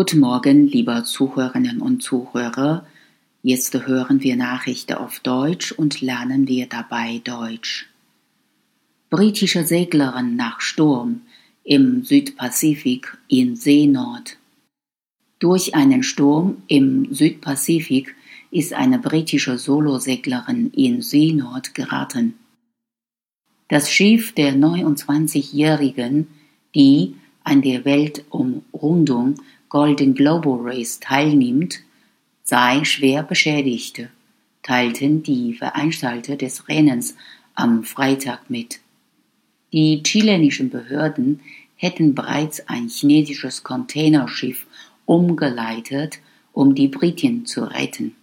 Guten Morgen, liebe Zuhörerinnen und Zuhörer. Jetzt hören wir Nachrichten auf Deutsch und lernen wir dabei Deutsch. Britische Seglerin nach Sturm im Südpazifik in Seenot. Durch einen Sturm im Südpazifik ist eine britische Soloseglerin in Seenot geraten. Das Schiff der 29-Jährigen, die an der Weltumrundung Golden Global Race teilnimmt, sei schwer beschädigt, teilten die Veranstalter des Rennens am Freitag mit. Die chilenischen Behörden hätten bereits ein chinesisches Containerschiff umgeleitet, um die Britin zu retten.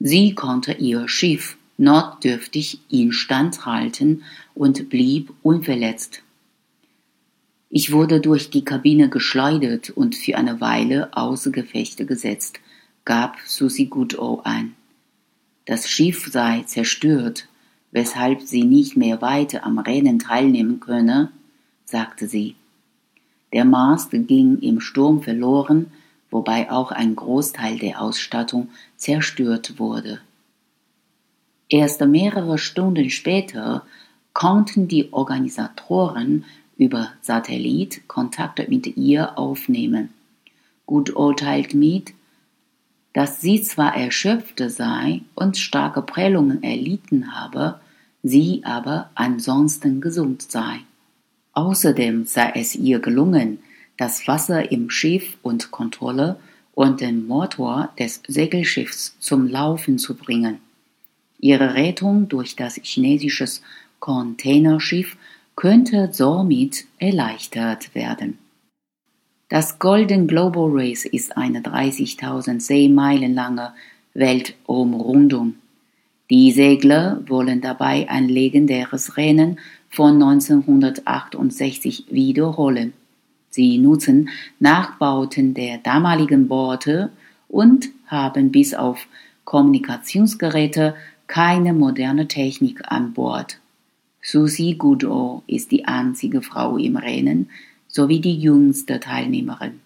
Sie konnte ihr Schiff notdürftig instand halten und blieb unverletzt. Ich wurde durch die Kabine geschleudert und für eine Weile außer Gefechte gesetzt, gab Susie Goodall ein. Das Schiff sei zerstört, weshalb sie nicht mehr weiter am Rennen teilnehmen könne, sagte sie. Der Mast ging im Sturm verloren, wobei auch ein Großteil der Ausstattung zerstört wurde. Erst mehrere Stunden später konnten die Organisatoren über Satellit Kontakte mit ihr aufnehmen. Gut teilt mit, dass sie zwar erschöpft sei und starke Prellungen erlitten habe, sie aber ansonsten gesund sei. Außerdem sei es ihr gelungen, das Wasser im Schiff und Kontrolle und den Motor des Segelschiffs zum Laufen zu bringen. Ihre Rettung durch das chinesische Containerschiff könnte somit erleichtert werden. Das Golden Global Race ist eine 30.000 Seemeilen lange Weltumrundung. Die Segler wollen dabei ein legendäres Rennen von 1968 wiederholen. Sie nutzen Nachbauten der damaligen Boote und haben bis auf Kommunikationsgeräte keine moderne Technik an Bord. Susie Goodall ist die einzige Frau im Rennen sowie die jüngste Teilnehmerin.